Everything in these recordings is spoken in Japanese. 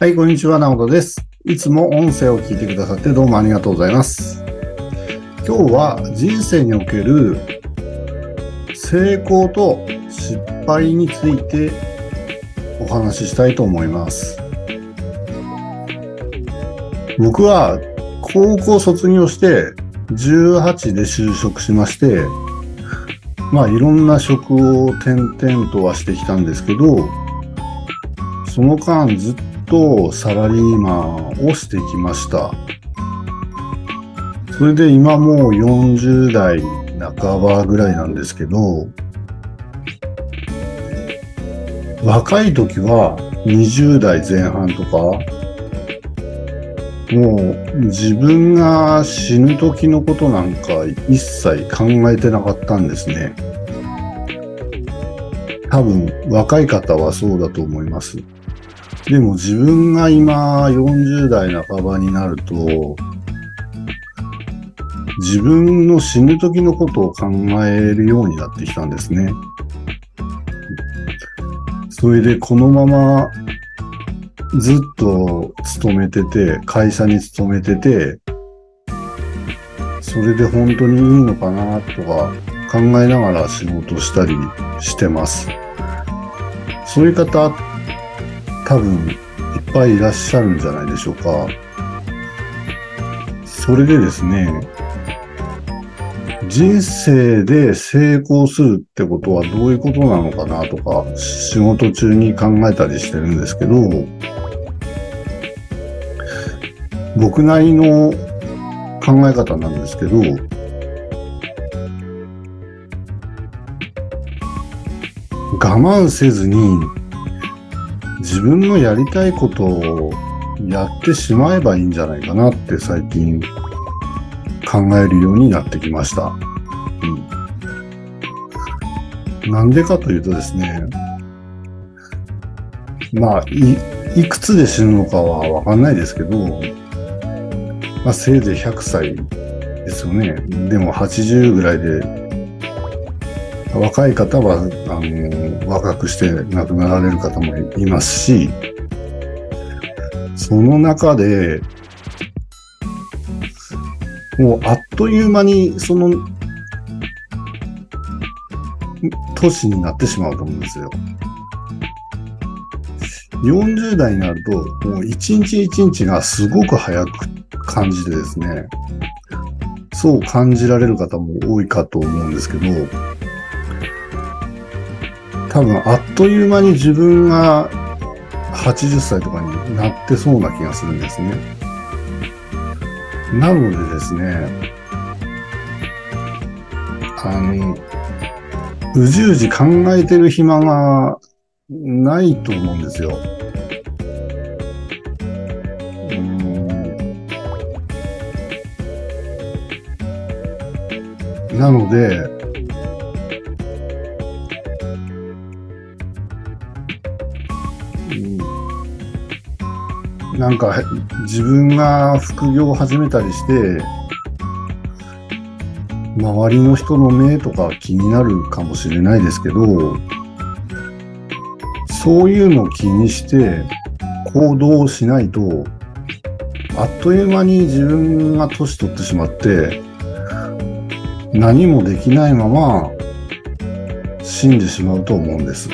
はい、こんにちは、直人です。いつも音声を聞いてくださってどうもありがとうございます。今日は人生における成功と失敗についてお話ししたいと思います。僕は高校卒業して18で就職しまして、まあいろんな職を転々とはしてきたんですけど、その間ずっとサラリーマンをしてきました。それで今もう40代半ばぐらいなんですけど、若い時は20代前半とか、もう自分が死ぬ時のことなんか一切考えてなかったんですね。多分若い方はそうだと思います。でも自分が今40代半ばになると、自分の死ぬ時のことを考えるようになってきたんですね。それでこのままずっと勤めてて、会社に勤めてて、それで本当にいいのかなとか考えながら仕事したりしてます。そういう方、多分いっぱいいらっしゃるんじゃないでしょうか。それでですね、人生で成功するってことはどういうことなのかなとか、仕事中に考えたりしてるんですけど、僕なりの考え方なんですけど、我慢せずに自分のやりたいことをやってしまえばいいんじゃないかなって最近考えるようになってきました。うん、なんでかというとですね、まあ、い、いくつで死ぬのかはわかんないですけど、まあ、せいぜい100歳ですよね。でも80ぐらいで、若い方は、あの、若くして亡くなられる方もいますし、その中で、もうあっという間にその年になってしまうと思うんですよ。40代になると、もう一日一日がすごく早く感じてですね、そう感じられる方も多いかと思うんですけど、多分あっという間に自分が80歳とかになってそうな気がするんですね。なのでですね、あの、うじうじ考えてる暇がないと思うんですよ。なので、なんか自分が副業を始めたりして、周りの人の目とか気になるかもしれないですけど、そういうのを気にして行動しないと、あっという間に自分が年取ってしまって、何もできないまま死んでしまうと思うんです。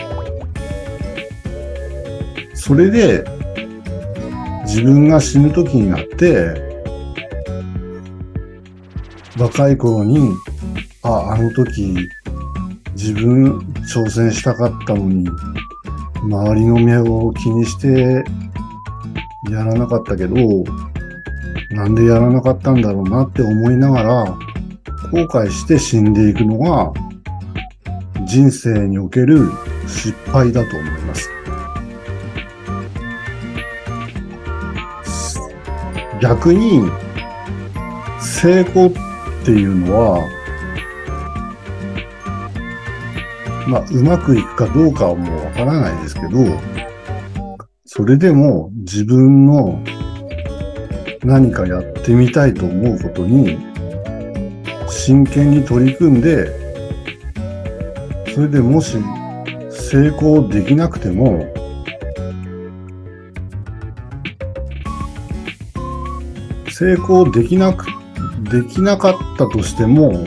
それで、自分が死ぬ時になって、若い頃に、あ、あの時、自分挑戦したかったのに、周りの目を気にして、やらなかったけど、なんでやらなかったんだろうなって思いながら、後悔して死んでいくのが、人生における失敗だと思います。逆に成功っていうのは、まあ、うまくいくかどうかはもうわからないですけど、それでも自分の何かやってみたいと思うことに真剣に取り組んで、それでもし成功できなくても、成功できなく、できなかったとしても、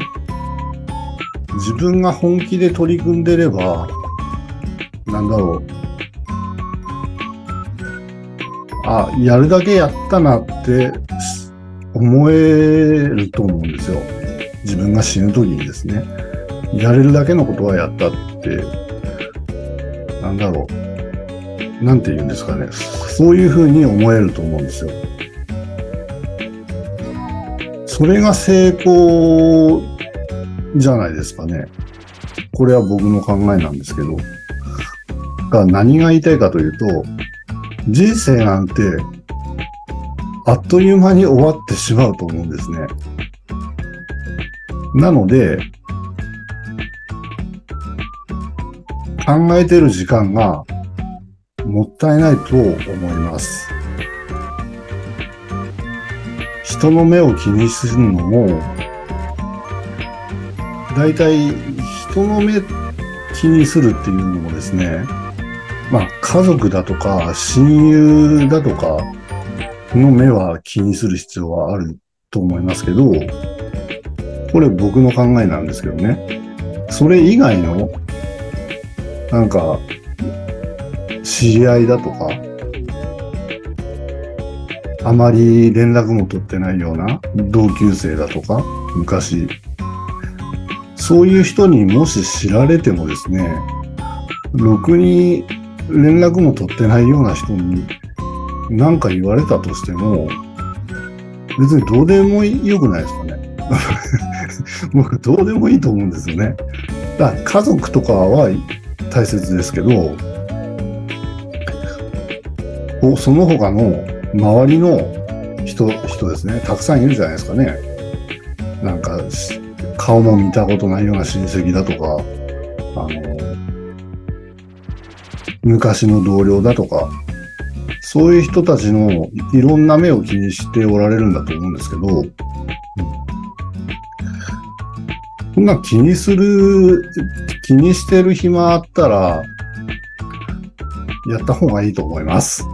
自分が本気で取り組んでれば、なんだろう。あ、やるだけやったなって思えると思うんですよ。自分が死ぬ時にですね。やれるだけのことはやったって、なんだろう。なんて言うんですかね。そういうふうに思えると思うんですよ。それが成功じゃないですかね。これは僕の考えなんですけど。が何が言いたいかというと、人生なんてあっという間に終わってしまうと思うんですね。なので、考えてる時間がもったいないと思います。人の目を気にするのも、大体人の目気にするっていうのもですね、まあ家族だとか親友だとかの目は気にする必要はあると思いますけど、これ僕の考えなんですけどね。それ以外の、なんか、知り合いだとか、あまり連絡も取ってないような同級生だとか、昔、そういう人にもし知られてもですね、ろくに連絡も取ってないような人に何か言われたとしても、別にどうでもよくないですかね。僕どうでもいいと思うんですよね。だから家族とかは大切ですけど、その他の周りの人、人ですね。たくさんいるじゃないですかね。なんか、顔も見たことないような親戚だとか、あの、昔の同僚だとか、そういう人たちのいろんな目を気にしておられるんだと思うんですけど、うん、そんな気にする、気にしてる暇あったら、やった方がいいと思います。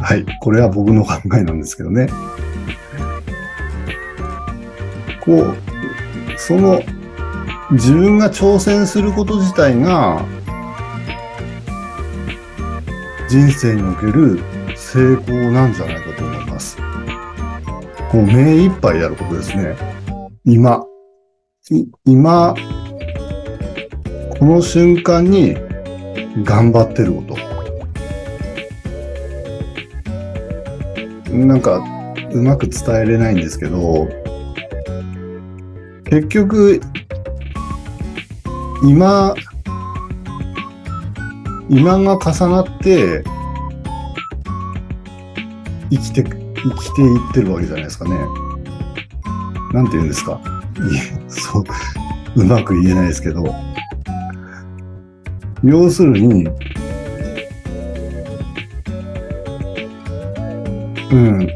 はい。これは僕の考えなんですけどね。こう、その、自分が挑戦すること自体が、人生における成功なんじゃないかと思います。こう目いっぱいやることですね。今、今、この瞬間に頑張ってること。なんか、うまく伝えれないんですけど、結局、今、今が重なって、生きて、生きていってるわけじゃないですかね。なんて言うんですか。そう、うまく言えないですけど。要するに、うん。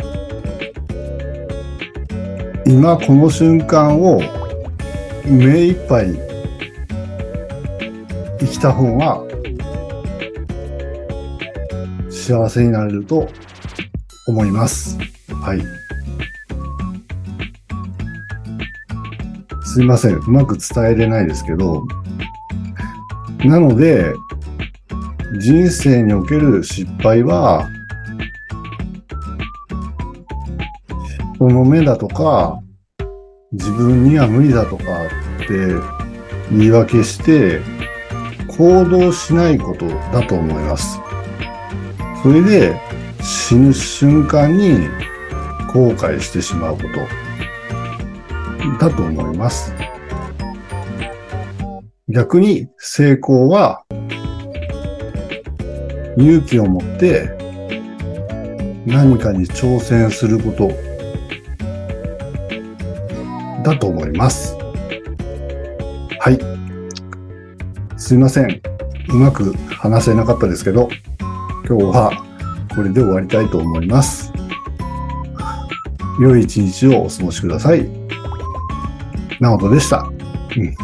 今この瞬間を目いっぱい生きた方が幸せになれると思います。はい。すいません。うまく伝えれないですけど、なので、人生における失敗は、人の目だとか、自分には無理だとかって言い訳して、行動しないことだと思います。それで、死ぬ瞬間に後悔してしまうことだと思います。逆に成功は勇気を持って何かに挑戦することだと思います。はい。すいません。うまく話せなかったですけど、今日はこれで終わりたいと思います。良い一日をお過ごしください。なおとでした。うん